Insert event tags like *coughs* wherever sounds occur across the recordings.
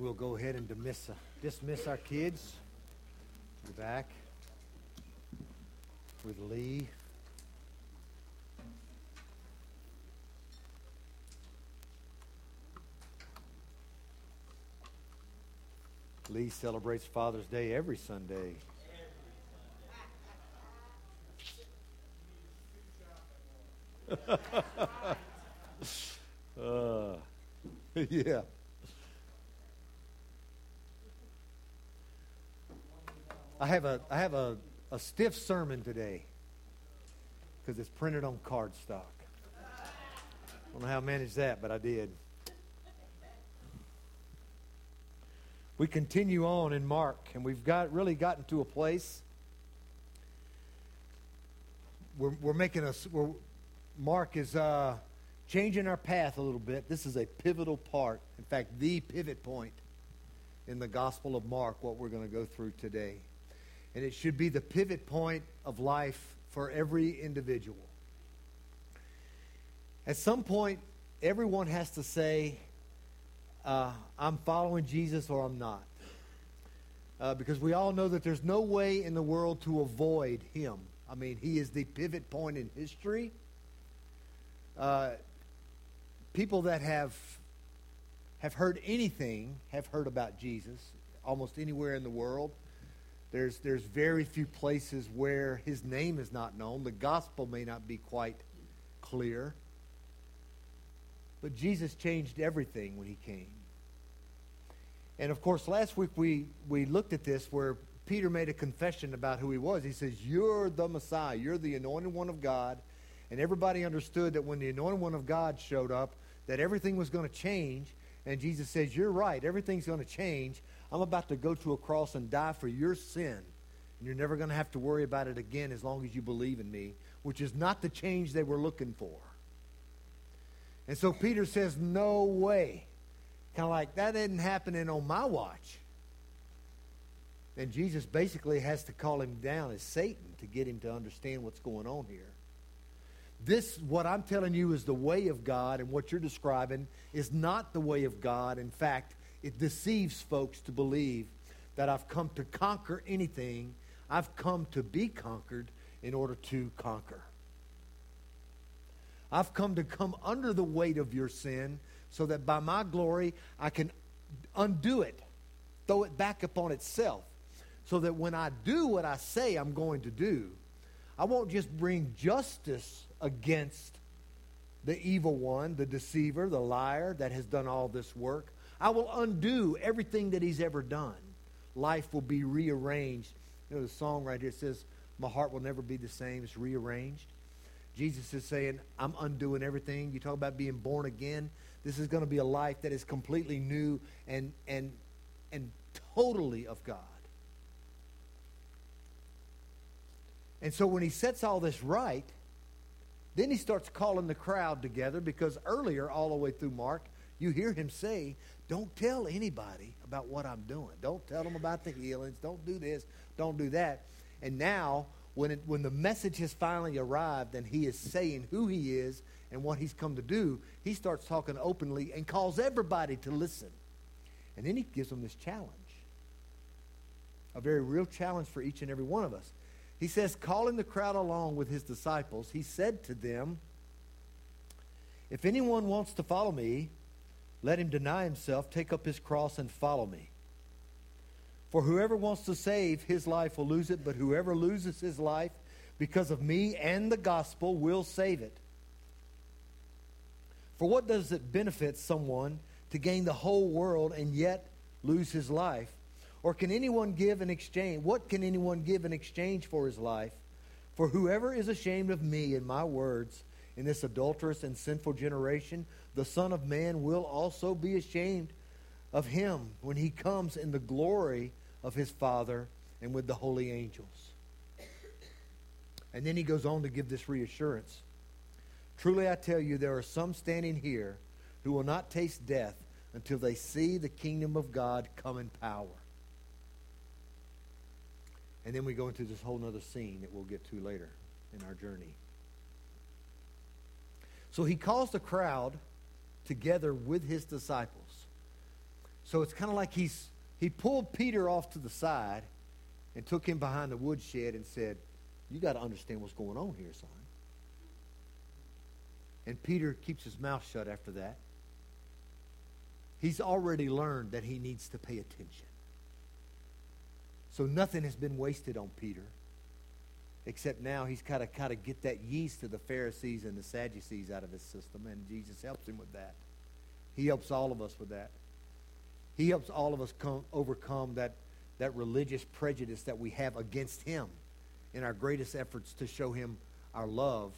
we'll go ahead and dismiss, uh, dismiss our kids. We're back with Lee. Lee celebrates Father's Day every Sunday. *laughs* uh, *laughs* yeah. I have a I have a, a stiff sermon today because it's printed on cardstock. I don't know how I managed that, but I did. We continue on in Mark, and we've got really gotten to a place. We're, we're making us. Mark is uh, changing our path a little bit. This is a pivotal part. In fact, the pivot point in the Gospel of Mark. What we're going to go through today and it should be the pivot point of life for every individual. At some point, everyone has to say, uh, I'm following Jesus or I'm not. Uh, because we all know that there's no way in the world to avoid him. I mean, he is the pivot point in history. Uh, people that have have heard anything have heard about Jesus almost anywhere in the world. There's, there's very few places where his name is not known. The gospel may not be quite clear. But Jesus changed everything when he came. And of course, last week we, we looked at this where Peter made a confession about who he was. He says, You're the Messiah. You're the anointed one of God. And everybody understood that when the anointed one of God showed up, that everything was going to change. And Jesus says, You're right. Everything's going to change. I'm about to go to a cross and die for your sin. And you're never going to have to worry about it again as long as you believe in me, which is not the change they were looking for. And so Peter says, No way. Kind of like, that isn't happening on my watch. And Jesus basically has to call him down as Satan to get him to understand what's going on here. This, what I'm telling you, is the way of God, and what you're describing is not the way of God. In fact, it deceives folks to believe that I've come to conquer anything. I've come to be conquered in order to conquer. I've come to come under the weight of your sin so that by my glory I can undo it, throw it back upon itself, so that when I do what I say I'm going to do, I won't just bring justice against the evil one, the deceiver, the liar that has done all this work. I will undo everything that he's ever done. Life will be rearranged. You know, the song right here says, My heart will never be the same. It's rearranged. Jesus is saying, I'm undoing everything. You talk about being born again. This is going to be a life that is completely new and, and, and totally of God. And so when he sets all this right, then he starts calling the crowd together because earlier, all the way through Mark, you hear him say, Don't tell anybody about what I'm doing. Don't tell them about the healings. Don't do this. Don't do that. And now, when, it, when the message has finally arrived and he is saying who he is and what he's come to do, he starts talking openly and calls everybody to listen. And then he gives them this challenge a very real challenge for each and every one of us. He says, calling the crowd along with his disciples, he said to them, If anyone wants to follow me, let him deny himself, take up his cross, and follow me. For whoever wants to save his life will lose it, but whoever loses his life because of me and the gospel will save it. For what does it benefit someone to gain the whole world and yet lose his life? Or can anyone give an exchange? What can anyone give in exchange for his life? For whoever is ashamed of me and my words in this adulterous and sinful generation, the Son of Man will also be ashamed of him when he comes in the glory of his Father and with the holy angels. And then he goes on to give this reassurance. Truly I tell you, there are some standing here who will not taste death until they see the kingdom of God come in power. And then we go into this whole other scene that we'll get to later in our journey. So he calls the crowd together with his disciples. So it's kind of like he's he pulled Peter off to the side and took him behind the woodshed and said, You got to understand what's going on here, son. And Peter keeps his mouth shut after that. He's already learned that he needs to pay attention. So nothing has been wasted on Peter, except now he's got to kind of get that yeast of the Pharisees and the Sadducees out of his system, and Jesus helps him with that. He helps all of us with that. He helps all of us come, overcome that, that religious prejudice that we have against him in our greatest efforts to show him our love.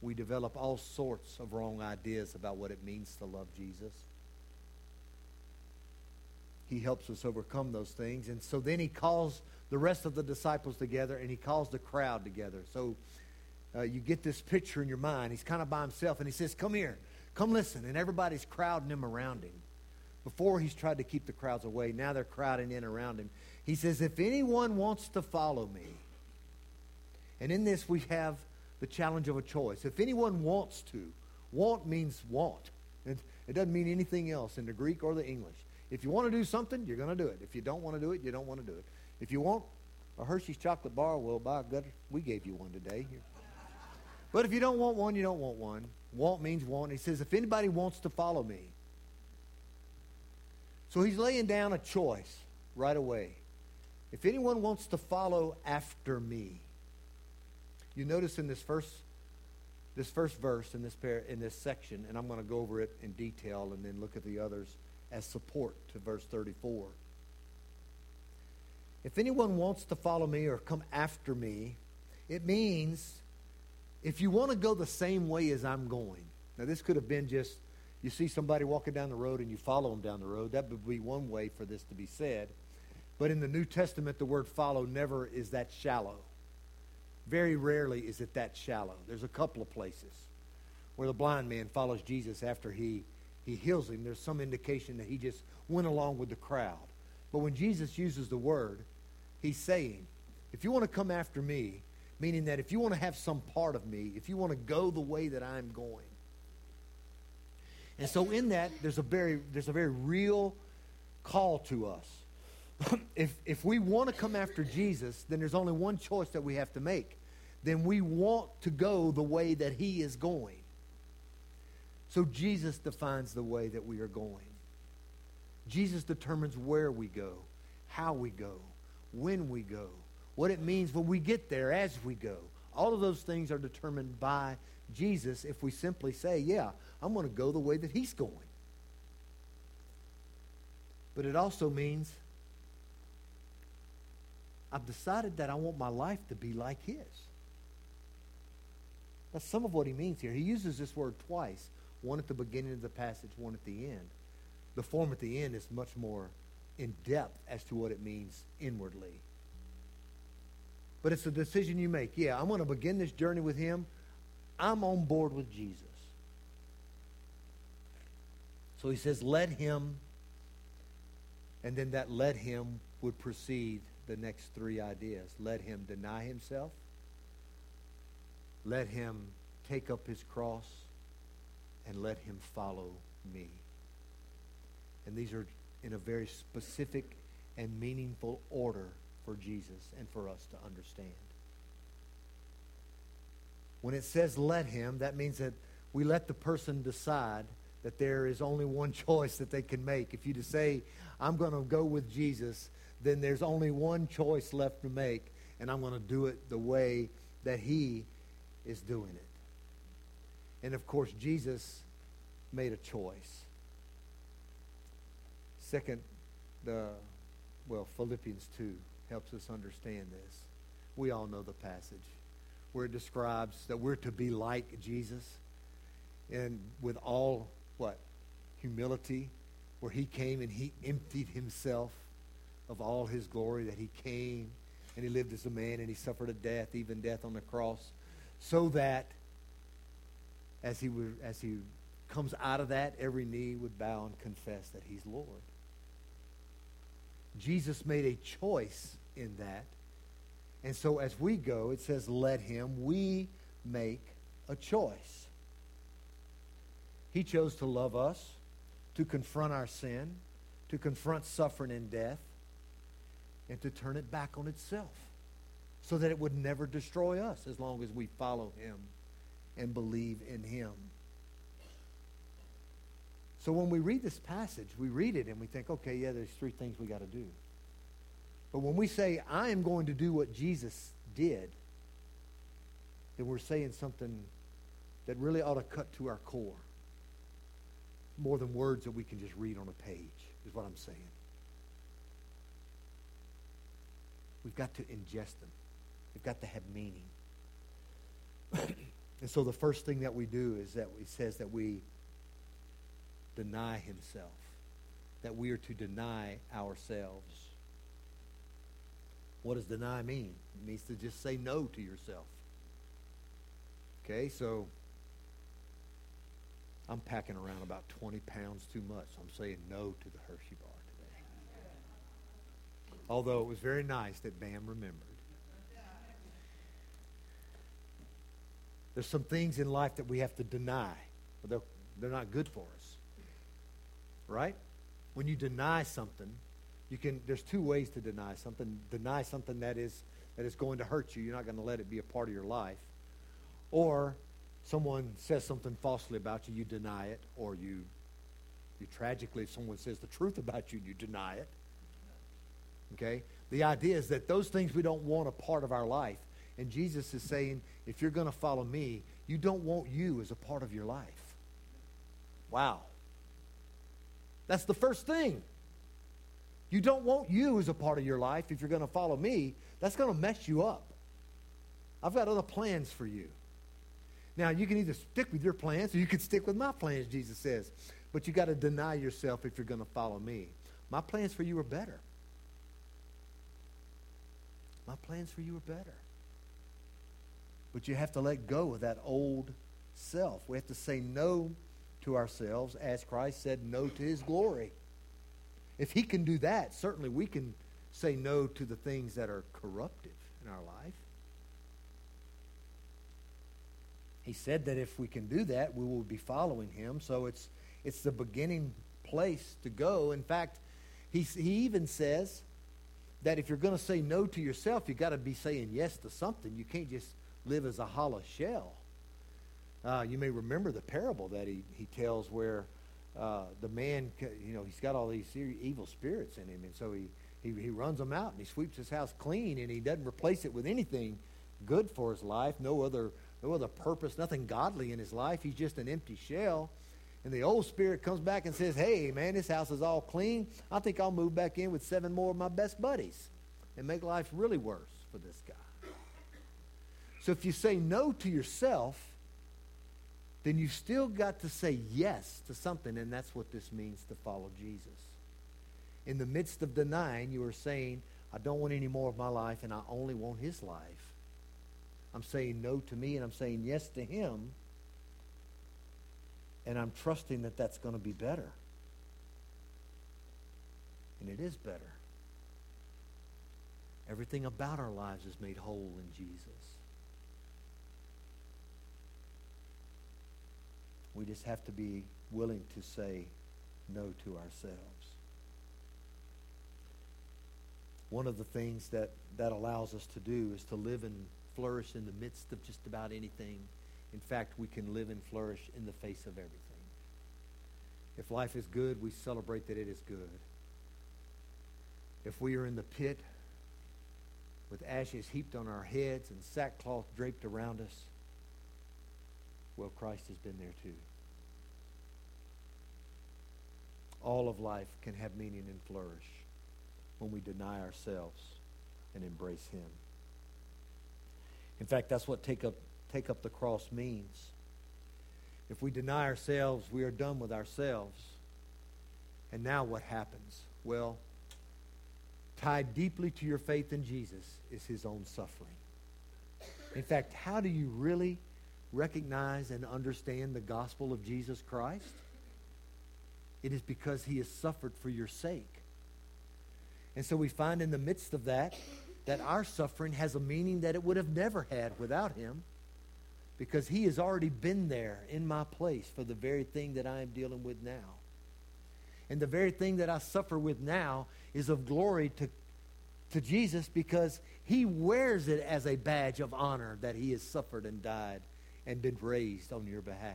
We develop all sorts of wrong ideas about what it means to love Jesus. He helps us overcome those things. And so then he calls the rest of the disciples together and he calls the crowd together. So uh, you get this picture in your mind. He's kind of by himself and he says, Come here, come listen. And everybody's crowding him around him. Before he's tried to keep the crowds away, now they're crowding in around him. He says, If anyone wants to follow me, and in this we have the challenge of a choice. If anyone wants to, want means want. It, it doesn't mean anything else in the Greek or the English. If you want to do something, you're going to do it. If you don't want to do it, you don't want to do it. If you want a Hershey's chocolate bar, well, by God, we gave you one today. But if you don't want one, you don't want one. Want means want. He says, if anybody wants to follow me. So he's laying down a choice right away. If anyone wants to follow after me. You notice in this first this first verse in this par- in this section, and I'm going to go over it in detail and then look at the others as support to verse 34. If anyone wants to follow me or come after me, it means if you want to go the same way as I'm going. Now, this could have been just you see somebody walking down the road and you follow them down the road. That would be one way for this to be said. But in the New Testament, the word follow never is that shallow. Very rarely is it that shallow. There's a couple of places where the blind man follows Jesus after he he heals him, there's some indication that he just went along with the crowd. But when Jesus uses the word, he's saying, if you want to come after me, meaning that if you want to have some part of me, if you want to go the way that I'm going. And so in that, there's a very, there's a very real call to us. *clears throat* if, if we want to come after Jesus, then there's only one choice that we have to make. Then we want to go the way that he is going. So Jesus defines the way that we are going. Jesus determines where we go, how we go, when we go, what it means when we get there as we go. All of those things are determined by Jesus if we simply say, yeah, I'm going to go the way that he's going. But it also means I've decided that I want my life to be like his. That's some of what he means here. He uses this word twice one at the beginning of the passage, one at the end. The form at the end is much more in depth as to what it means inwardly. But it's a decision you make. Yeah, I'm going to begin this journey with him. I'm on board with Jesus. So he says, let him, and then that let him would precede the next three ideas. Let him deny himself. Let him take up his cross and let him follow me. And these are in a very specific and meaningful order for Jesus and for us to understand. When it says let him, that means that we let the person decide that there is only one *laughs* choice that they can make. If you to say, I'm going to go with Jesus, then there's only one choice left to make, and I'm going to do it the way that he is doing it. And of course, Jesus made a choice. Second, the well, Philippians 2 helps us understand this. We all know the passage where it describes that we're to be like Jesus and with all what? Humility, where he came and he emptied himself of all his glory that he came and he lived as a man and he suffered a death, even death on the cross, so that as he would, as he comes out of that, every knee would bow and confess that he's Lord. Jesus made a choice in that. And so as we go, it says, let him. We make a choice. He chose to love us, to confront our sin, to confront suffering and death and to turn it back on itself so that it would never destroy us as long as we follow him and believe in him. So when we read this passage, we read it and we think, okay, yeah, there's three things we got to do. But when we say, I am going to do what Jesus did, then we're saying something that really ought to cut to our core. More than words that we can just read on a page, is what I'm saying. We've got to ingest them. They've got to have meaning. *clears throat* and so the first thing that we do is that he says that we deny himself, that we are to deny ourselves. What does deny mean? It means to just say no to yourself. Okay, so I'm packing around about 20 pounds too much. I'm saying no to the Hershey bar today. Although it was very nice that Bam remembered. There's some things in life that we have to deny. They're, they're not good for us. Right? When you deny something, you can there's two ways to deny something. Deny something that is that is going to hurt you. You're not going to let it be a part of your life. Or someone says something falsely about you, you deny it, or you you tragically if someone says the truth about you, you deny it. Okay? The idea is that those things we don't want a part of our life. And Jesus is saying, if you're going to follow me, you don't want you as a part of your life. Wow. That's the first thing. You don't want you as a part of your life if you're going to follow me. That's going to mess you up. I've got other plans for you. Now, you can either stick with your plans or you can stick with my plans, Jesus says. But you got to deny yourself if you're going to follow me. My plans for you are better. My plans for you are better. But you have to let go of that old self. We have to say no to ourselves as Christ said no to his glory. If he can do that, certainly we can say no to the things that are corruptive in our life. He said that if we can do that, we will be following him. So it's, it's the beginning place to go. In fact, he, he even says that if you're going to say no to yourself, you've got to be saying yes to something. You can't just live as a hollow shell. Uh, you may remember the parable that he, he tells where uh, the man, you know, he's got all these evil spirits in him, and so he, he, he runs them out and he sweeps his house clean, and he doesn't replace it with anything good for his life, no other, no other purpose, nothing godly in his life. He's just an empty shell. And the old spirit comes back and says, Hey, man, this house is all clean. I think I'll move back in with seven more of my best buddies and make life really worse for this guy. So if you say no to yourself, then you've still got to say yes to something, and that's what this means to follow Jesus. In the midst of denying, you are saying, I don't want any more of my life, and I only want his life. I'm saying no to me, and I'm saying yes to him, and I'm trusting that that's going to be better. And it is better. Everything about our lives is made whole in Jesus. We just have to be willing to say no to ourselves. One of the things that that allows us to do is to live and flourish in the midst of just about anything. In fact, we can live and flourish in the face of everything. If life is good, we celebrate that it is good. If we are in the pit with ashes heaped on our heads and sackcloth draped around us, well, Christ has been there too. All of life can have meaning and flourish when we deny ourselves and embrace Him. In fact, that's what take up, take up the cross means. If we deny ourselves, we are done with ourselves. And now what happens? Well, tied deeply to your faith in Jesus is his own suffering. In fact, how do you really recognize and understand the gospel of Jesus Christ? It is because he has suffered for your sake. And so we find in the midst of that that our suffering has a meaning that it would have never had without him because he has already been there in my place for the very thing that I am dealing with now. And the very thing that I suffer with now is of glory to, to Jesus because he wears it as a badge of honor that he has suffered and died and been raised on your behalf.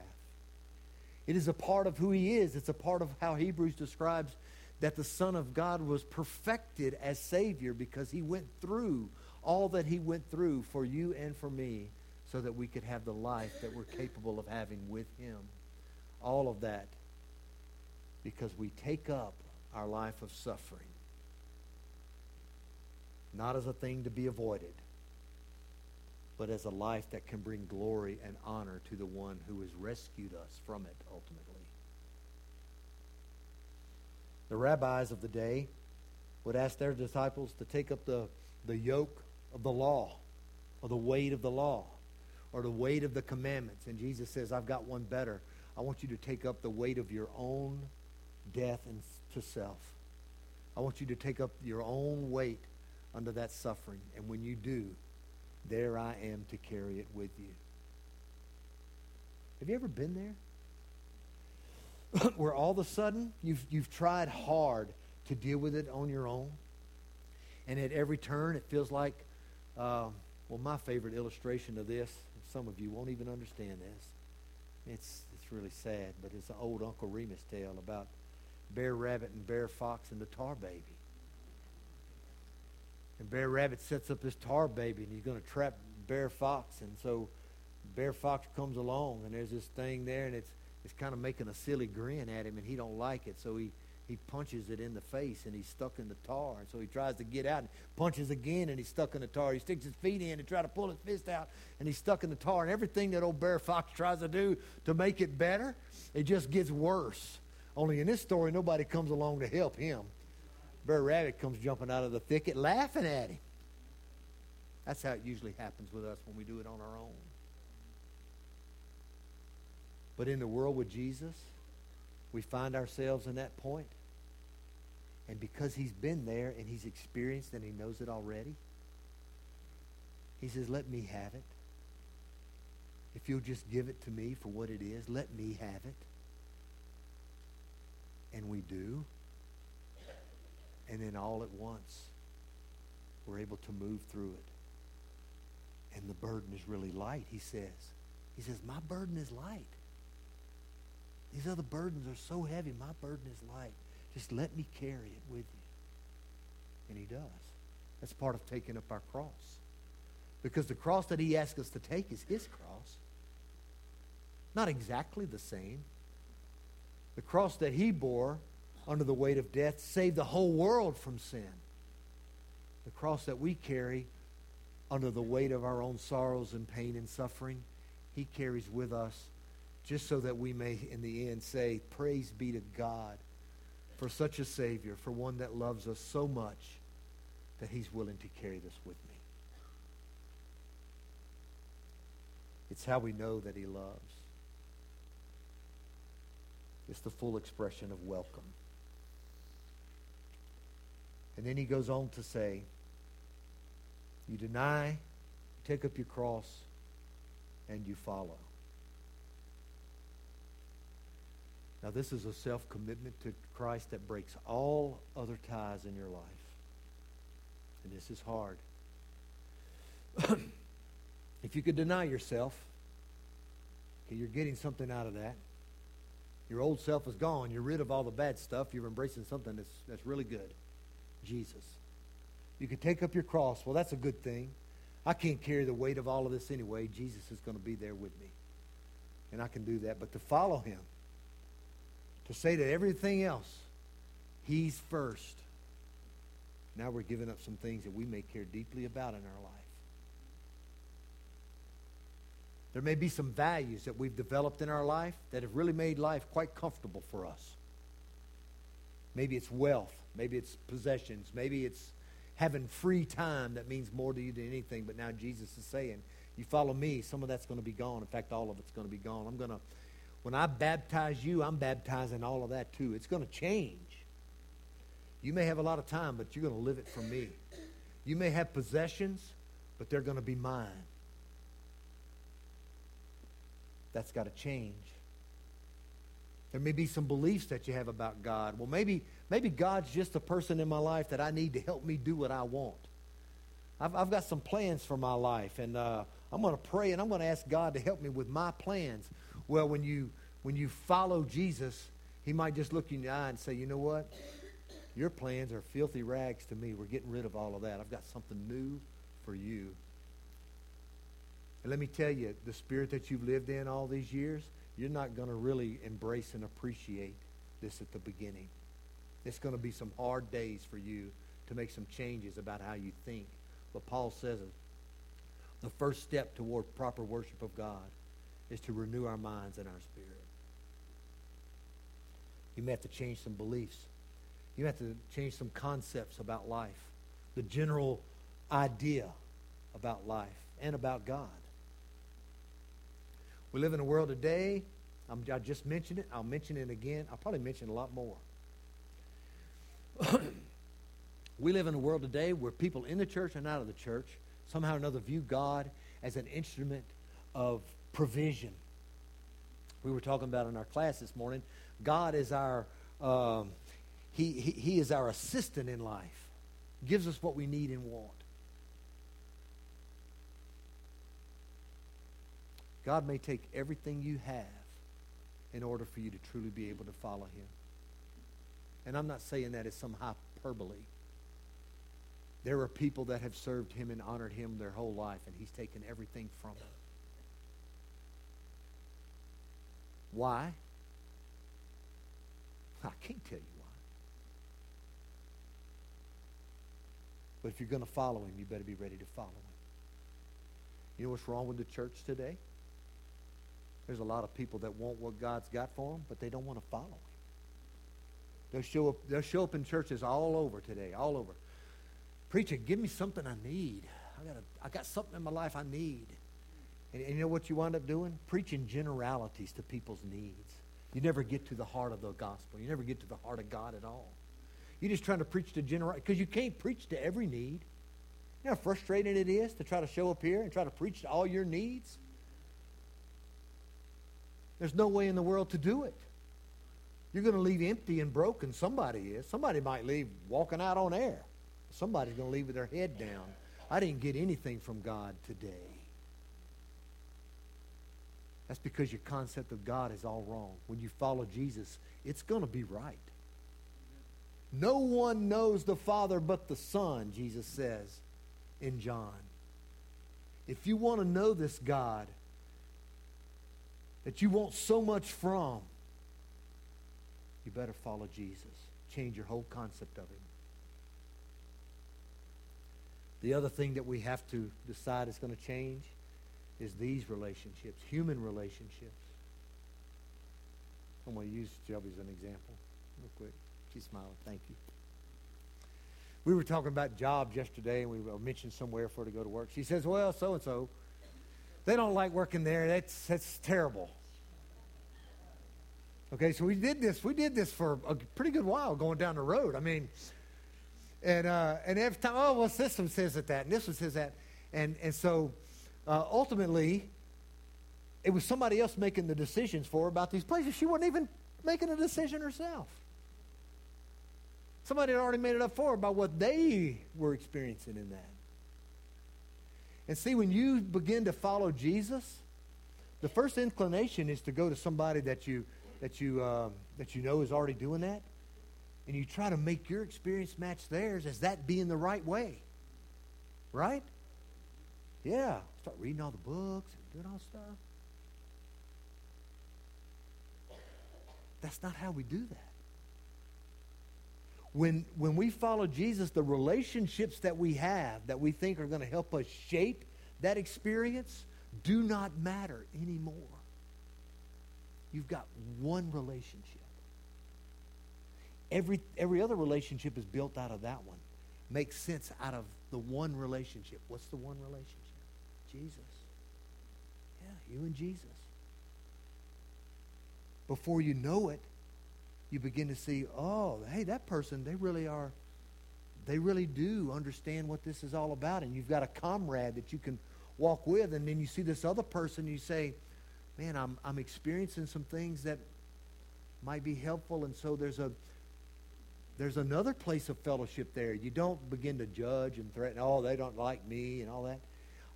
It is a part of who he is. It's a part of how Hebrews describes that the Son of God was perfected as Savior because he went through all that he went through for you and for me so that we could have the life that we're capable of having with him. All of that because we take up our life of suffering not as a thing to be avoided, but as a life that can bring glory and honor to the one who has rescued us from it ultimately. The rabbis of the day would ask their disciples to take up the, the yoke of the law, or the weight of the law, or the weight of the commandments. And Jesus says, I've got one better. I want you to take up the weight of your own death and to self. I want you to take up your own weight under that suffering. And when you do, there I am to carry it with you. Have you ever been there? *clears throat* Where all of a sudden you've, you've tried hard to deal with it on your own. And at every turn, it feels like, uh, well, my favorite illustration of this, some of you won't even understand this. It's, it's really sad, but it's an old Uncle Remus tale about Br'er Rabbit and Br'er Fox and the tar baby. And Br'er Rabbit sets up this tar baby, and he's going to trap Br'er Fox. And so Br'er Fox comes along, and there's this thing there, and it's it's kind of making a silly grin at him, and he don't like it. So he he punches it in the face, and he's stuck in the tar. And so he tries to get out, and punches again, and he's stuck in the tar. He sticks his feet in and try to pull his fist out, and he's stuck in the tar. And everything that old Br'er Fox tries to do to make it better, it just gets worse. Only in this story, nobody comes along to help him. Br'er Rabbit comes jumping out of the thicket laughing at him. That's how it usually happens with us when we do it on our own. But in the world with Jesus, we find ourselves in that point. And because he's been there and he's experienced and he knows it already, he says, Let me have it. If you'll just give it to me for what it is, let me have it. And we do. And then all at once, we're able to move through it. And the burden is really light, he says. He says, My burden is light. These other burdens are so heavy. My burden is light. Just let me carry it with you. And he does. That's part of taking up our cross. Because the cross that he asks us to take is his cross. Not exactly the same. The cross that he bore under the weight of death saved the whole world from sin. The cross that we carry under the weight of our own sorrows and pain and suffering, he carries with us just so that we may, in the end, say, Praise be to God for such a Savior, for one that loves us so much that he's willing to carry this with me. It's how we know that he loves. It's the full expression of welcome. And then he goes on to say, You deny, you take up your cross, and you follow. Now, this is a self commitment to Christ that breaks all other ties in your life. And this is hard. *clears throat* if you could deny yourself, okay, you're getting something out of that. Your old self is gone. You're rid of all the bad stuff. You're embracing something that's, that's really good Jesus. You can take up your cross. Well, that's a good thing. I can't carry the weight of all of this anyway. Jesus is going to be there with me. And I can do that. But to follow him, to say to everything else, He's first. Now we're giving up some things that we may care deeply about in our life. There may be some values that we've developed in our life that have really made life quite comfortable for us. Maybe it's wealth. Maybe it's possessions. Maybe it's having free time that means more to you than anything. But now Jesus is saying, you follow me, some of that's going to be gone. In fact, all of it's going to be gone. I'm going to when I baptize you, I'm baptizing all of that too. It's going to change. You may have a lot of time, but you're going to live it for me. You may have possessions, but they're going to be mine. That's got to change. There may be some beliefs that you have about God. Well, maybe, maybe God's just a person in my life that I need to help me do what I want. I've, I've got some plans for my life, and uh, I'm going to pray and I'm going to ask God to help me with my plans. Well, when you, when you follow Jesus, he might just look you in the eye and say, you know what? Your plans are filthy rags to me. We're getting rid of all of that. I've got something new for you. And let me tell you, the spirit that you've lived in all these years, you're not going to really embrace and appreciate this at the beginning. It's going to be some hard days for you to make some changes about how you think. But Paul says. The first step toward proper worship of God is to renew our minds and our spirit. You may have to change some beliefs. You have to change some concepts about life, the general idea about life and about God. We live in a world today, I'm, i just mentioned it, I'll mention it again, I'll probably mention a lot more. *coughs* we live in a world today where people in the church and out of the church somehow or another view God as an instrument of provision. We were talking about in our class this morning, God is our, um, he, he, he is our assistant in life, gives us what we need and want. God may take everything you have in order for you to truly be able to follow him. And I'm not saying that as some hyperbole. There are people that have served him and honored him their whole life, and he's taken everything from them. Why? I can't tell you why. But if you're going to follow him, you better be ready to follow him. You know what's wrong with the church today? There's a lot of people that want what God's got for them, but they don't want to follow him. They'll show up, they'll show up in churches all over today, all over. Preacher, give me something I need. I got, a, I got something in my life I need. And, and you know what you wind up doing? Preaching generalities to people's needs. You never get to the heart of the gospel. You never get to the heart of God at all. You're just trying to preach to general because you can't preach to every need. You know how frustrating it is to try to show up here and try to preach to all your needs? There's no way in the world to do it. You're going to leave empty and broken. Somebody is. Somebody might leave walking out on air. Somebody's going to leave with their head down. I didn't get anything from God today. That's because your concept of God is all wrong. When you follow Jesus, it's going to be right. No one knows the Father but the Son, Jesus says in John. If you want to know this God that you want so much from, you better follow Jesus. Change your whole concept of Him. The other thing that we have to decide is going to change is these relationships, human relationships. I'm going to use Shelby as an example real quick. She's smiling. Thank you. We were talking about jobs yesterday, and we mentioned somewhere for her to go to work. She says, well, so-and-so, they don't like working there. That's, that's terrible. Okay, so we did this. We did this for a pretty good while going down the road. I mean, and uh, and every time, oh, well, this one says that, that, and this one says that, and and so uh, ultimately, it was somebody else making the decisions for her about these places. She wasn't even making a decision herself. Somebody had already made it up for her about what they were experiencing in that. And see, when you begin to follow Jesus, the first inclination is to go to somebody that you that you, uh, that you know is already doing that, and you try to make your experience match theirs as that being the right way. Right? Yeah. Start reading all the books and doing all stuff. That's not how we do that. When, when we follow Jesus, the relationships that we have that we think are going to help us shape that experience do not matter anymore. You've got one relationship. Every, every other relationship is built out of that one. Makes sense out of the one relationship. What's the one relationship? Jesus. Yeah, you and Jesus. Before you know it, you begin to see, oh, hey, that person, they really are, they really do understand what this is all about. And you've got a comrade that you can walk with. And then you see this other person, you say, man, I'm, I'm experiencing some things that might be helpful. And so there's a there's another place of fellowship there. You don't begin to judge and threaten, oh, they don't like me and all that.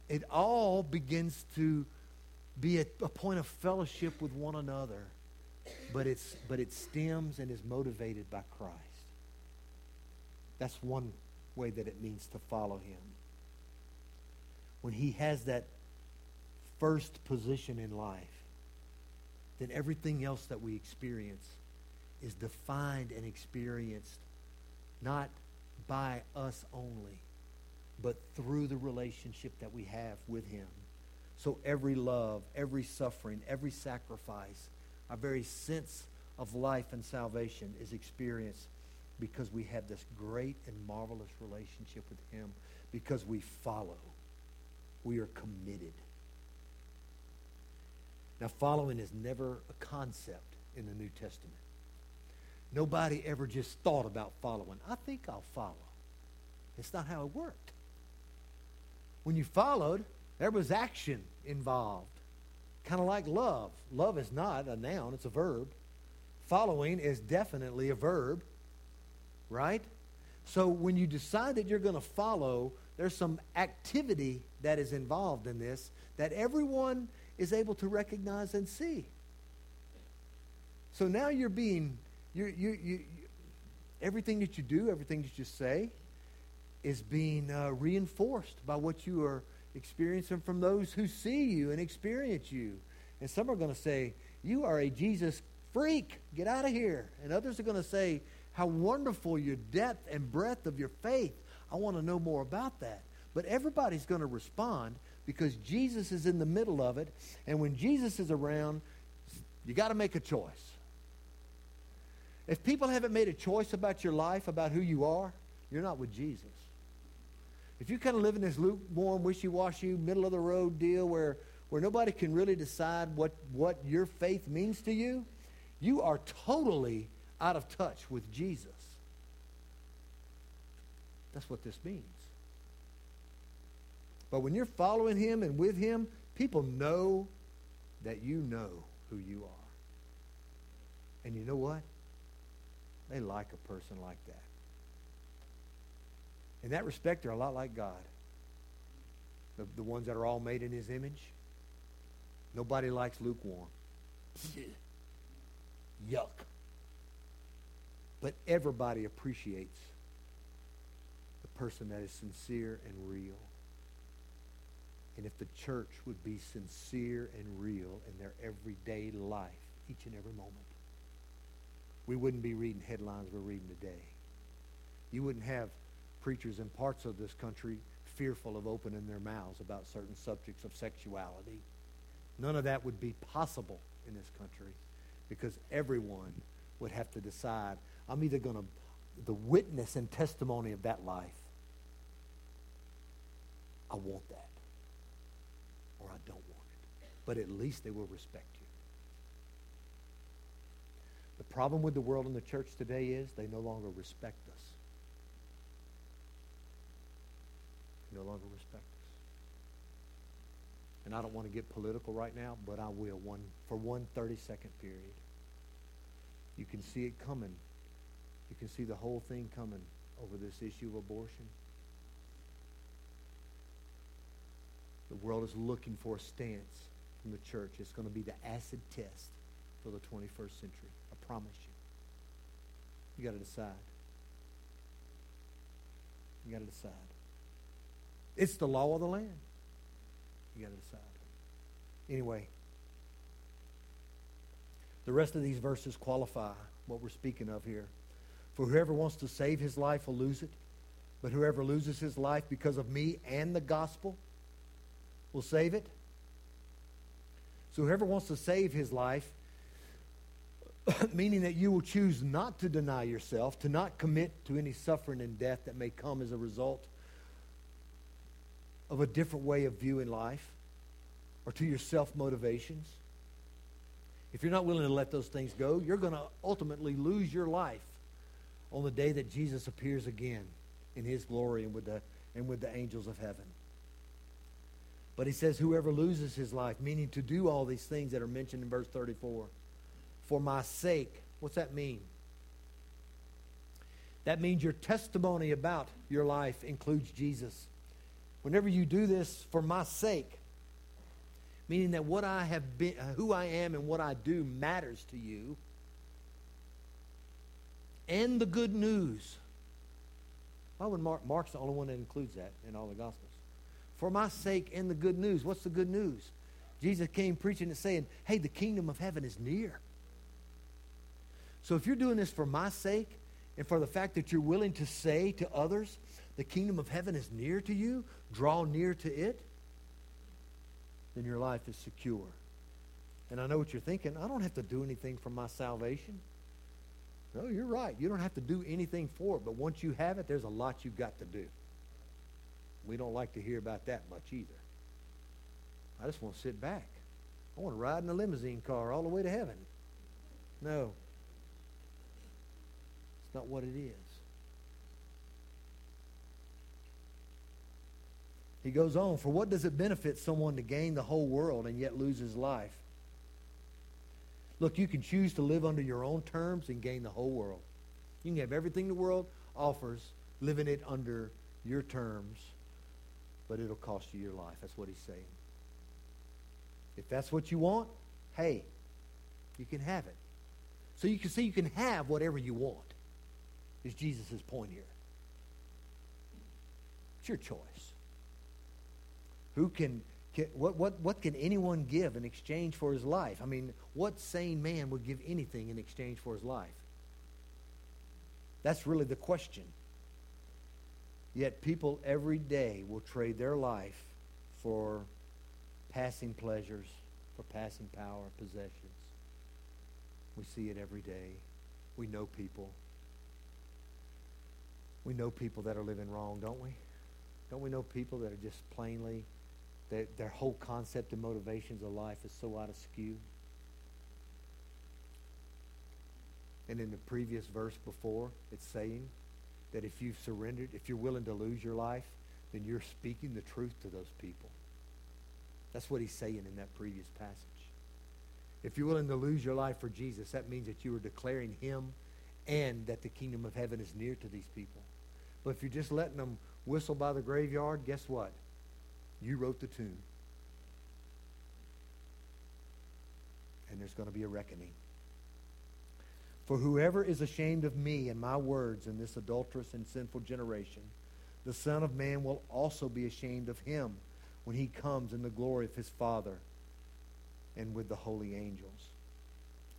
It all begins to be a, a point of fellowship with one another. But it's but it stems and is motivated by Christ. That's one way that it means to follow him. When he has that first position in life, then everything else that we experience is defined and experienced not by us only, but through the relationship that we have with him. So every love, every suffering, every sacrifice, our very sense of life and salvation is experienced because we have this great and marvelous relationship with him because we follow. We are committed. Now, following is never a concept in the New Testament. Nobody ever just thought about following. I think I'll follow. It's not how it worked. When you followed, there was action involved. Kind of like love. Love is not a noun, it's a verb. Following is definitely a verb, right? So when you decide that you're going to follow, there's some activity that is involved in this that everyone is able to recognize and see. So now you're being, you you, you, everything that you do, everything that you say, is being uh, reinforced by what you are experiencing from those who see you and experience you. And some are going to say, You are a Jesus freak. Get out of here. And others are going to say, How wonderful your depth and breadth of your faith. I want to know more about that. But everybody's going to respond because Jesus is in the middle of it. And when Jesus is around, you got to make a choice. If people haven't made a choice about your life, about who you are, you're not with Jesus. If you kind of live in this lukewarm, wishy-washy, middle of the road deal where, where nobody can really decide what, what your faith means to you, you are totally out of touch with Jesus. That's what this means. But when you're following him and with him, people know that you know who you are. And you know what? They like a person like that. In that respect, they're a lot like God. The, the ones that are all made in his image. Nobody likes lukewarm. *laughs* Yuck. But everybody appreciates the person that is sincere and real. And if the church would be sincere and real in their everyday life, each and every moment, we wouldn't be reading headlines we're reading today. You wouldn't have preachers in parts of this country fearful of opening their mouths about certain subjects of sexuality. None of that would be possible in this country because everyone would have to decide I'm either going to, the witness and testimony of that life, I want that or I don't want it. But at least they will respect you. The problem with the world and the church today is they no longer respect us. They no longer respect us. And I don't want to get political right now, but I will one for one 30-second period. You can see it coming. You can see the whole thing coming over this issue of abortion. The world is looking for a stance from the church. It's going to be the acid test for the 21st century. I promise you. You got to decide. You got to decide. It's the law of the land. You got to decide. Anyway, the rest of these verses qualify what we're speaking of here. For whoever wants to save his life will lose it, but whoever loses his life because of me and the gospel will save it. So whoever wants to save his life, *coughs* meaning that you will choose not to deny yourself, to not commit to any suffering and death that may come as a result of a different way of viewing life or to your self motivations. If you're not willing to let those things go, you're going to ultimately lose your life on the day that Jesus appears again in his glory and with the, and with the angels of heaven. But he says, whoever loses his life, meaning to do all these things that are mentioned in verse 34, for my sake What's that mean? That means your testimony about your life includes Jesus. Whenever you do this for my sake, meaning that what I have been, uh, who I am and what I do matters to you, and the good news. Why would Mark? Mark's the only one that includes that in all the Gospels. For my sake and the good news. What's the good news? Jesus came preaching and saying, hey, the kingdom of heaven is near. So if you're doing this for my sake and for the fact that you're willing to say to others, the kingdom of heaven is near to you, draw near to it, then your life is secure. And I know what you're thinking. I don't have to do anything for my salvation. No, you're right. You don't have to do anything for it. But once you have it, there's a lot you've got to do. We don't like to hear about that much either. I just want to sit back. I want to ride in a limousine car all the way to heaven. No. It's not what it is. He goes on, for what does it benefit someone to gain the whole world and yet lose his life? Look, you can choose to live under your own terms and gain the whole world. You can have everything the world offers, living it under your terms, but it'll cost you your life. That's what he's saying. If that's what you want, hey, you can have it. So you can see you can have whatever you want, is Jesus' point here. It's your choice. Who can, can, what, what, what can anyone give in exchange for his life? I mean, what sane man would give anything in exchange for his life? That's really the question. Yet people every day will trade their life for passing pleasures, for passing power, possessions. We see it every day. We know people. We know people that are living wrong, don't we? Don't we know people that are just plainly, their, their whole concept and motivations of life is so out of skew? And in the previous verse before, it's saying that if you've surrendered, if you're willing to lose your life, then you're speaking the truth to those people. That's what he's saying in that previous passage. If you're willing to lose your life for Jesus, that means that you are declaring him and that the kingdom of heaven is near to these people. But if you're just letting them whistle by the graveyard, guess what? You wrote the tune. And there's going to be a reckoning. For whoever is ashamed of me and my words in this adulterous and sinful generation, the Son of Man will also be ashamed of him when he comes in the glory of his Father and with the holy angels.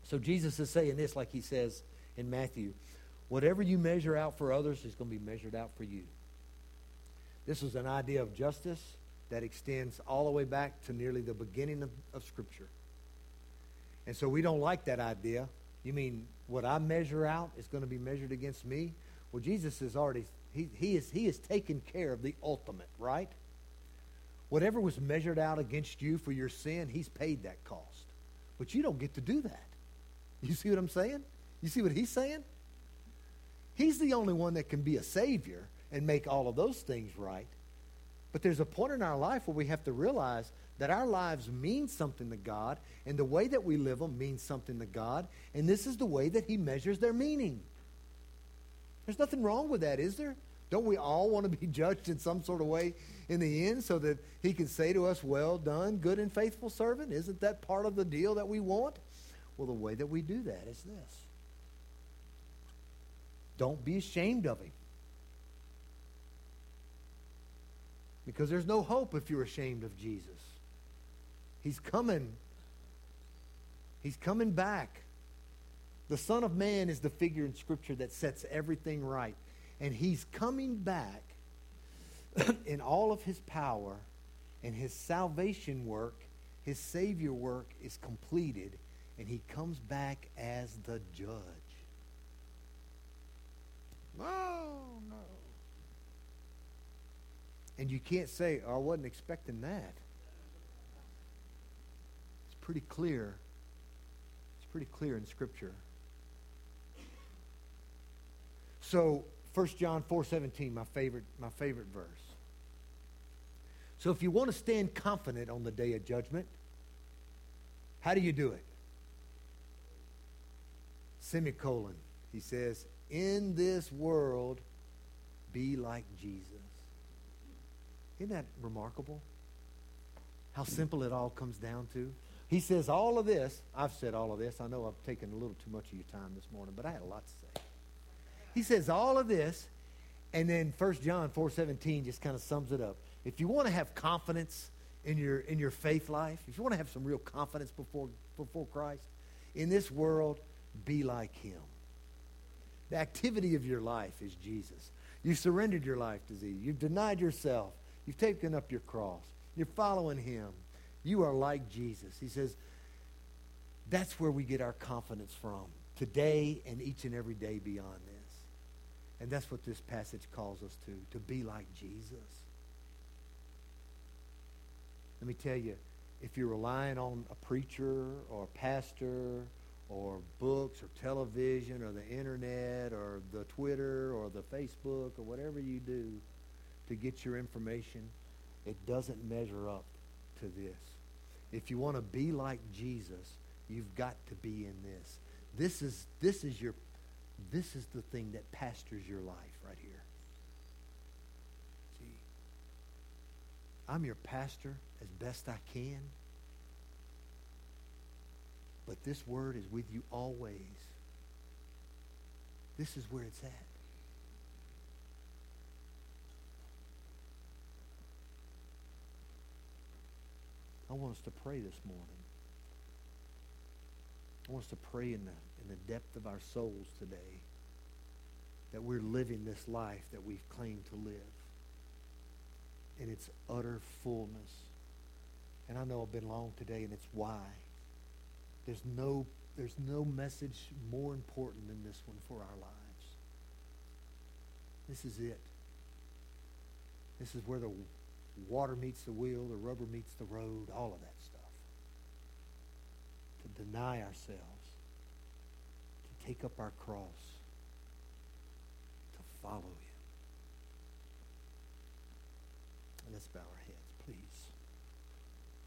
So Jesus is saying this like he says in Matthew whatever you measure out for others is going to be measured out for you. This is an idea of justice that extends all the way back to nearly the beginning of, of Scripture. And so we don't like that idea. You mean what I measure out is going to be measured against me? Well, Jesus has already, he, he, is, he has taken care of the ultimate, right? Whatever was measured out against you for your sin, he's paid that cost. But you don't get to do that. You see what I'm saying? You see what he's saying? He's the only one that can be a savior and make all of those things right. But there's a point in our life where we have to realize that our lives mean something to God, and the way that we live them means something to God, and this is the way that He measures their meaning. There's nothing wrong with that, is there? Don't we all want to be *laughs* judged in some sort of way in the end so that he can say to us, Well done, good and faithful servant? Isn't that part of the deal that we want? Well, the way that we do that is this don't be ashamed of him. Because there's no hope if you're ashamed of Jesus. He's coming. He's coming back. The Son of Man is the figure in Scripture that sets everything right. And he's coming back *clears throat* in all of his power, and his salvation work, his Savior work is completed, and he comes back as the judge. Oh, no. And you can't say, oh, I wasn't expecting that. It's pretty clear. It's pretty clear in Scripture. So 1 John 4:17, my favorite, my favorite verse. So if you want to stand confident on the day of judgment, how do you do it? semicolon. He says, In this world, be like Jesus. Isn't that remarkable? How simple it all comes down to. He says all of this. I've said all of this. I know I've taken a little too much of your time this morning, but I had a lot to say. He says all of this, and then 1 John 4.17 just kind of sums it up. If you want to have confidence in your, in your faith life, if you want to have some real confidence before, before Christ, in this world, be like him. The activity of your life is Jesus. You've surrendered your life to thee. You've denied yourself. You've taken up your cross. You're following him. You are like Jesus. He says, that's where we get our confidence from today and each and every day beyond this. And that's what this passage calls us to, to be like Jesus. Let me tell you, if you're relying on a preacher or a pastor or books or television or the internet or the Twitter or the Facebook or whatever you do to get your information, it doesn't measure up to this. If you want to be like Jesus, you've got to be in this. This is this is your this is the thing that pastors your life right here. See, I'm your pastor as best I can. But this word is with you always. This is where it's at. I want us to pray this morning. I want us to pray in the, in the depth of our souls today that we're living this life that we've claimed to live in its utter fullness. And I know I've been long today, and it's why. There's no, there's no message more important than this one for our lives. This is it. This is where the water meets the wheel, the rubber meets the road, all of that stuff. To deny ourselves, to take up our cross, to follow him. And let's bow our.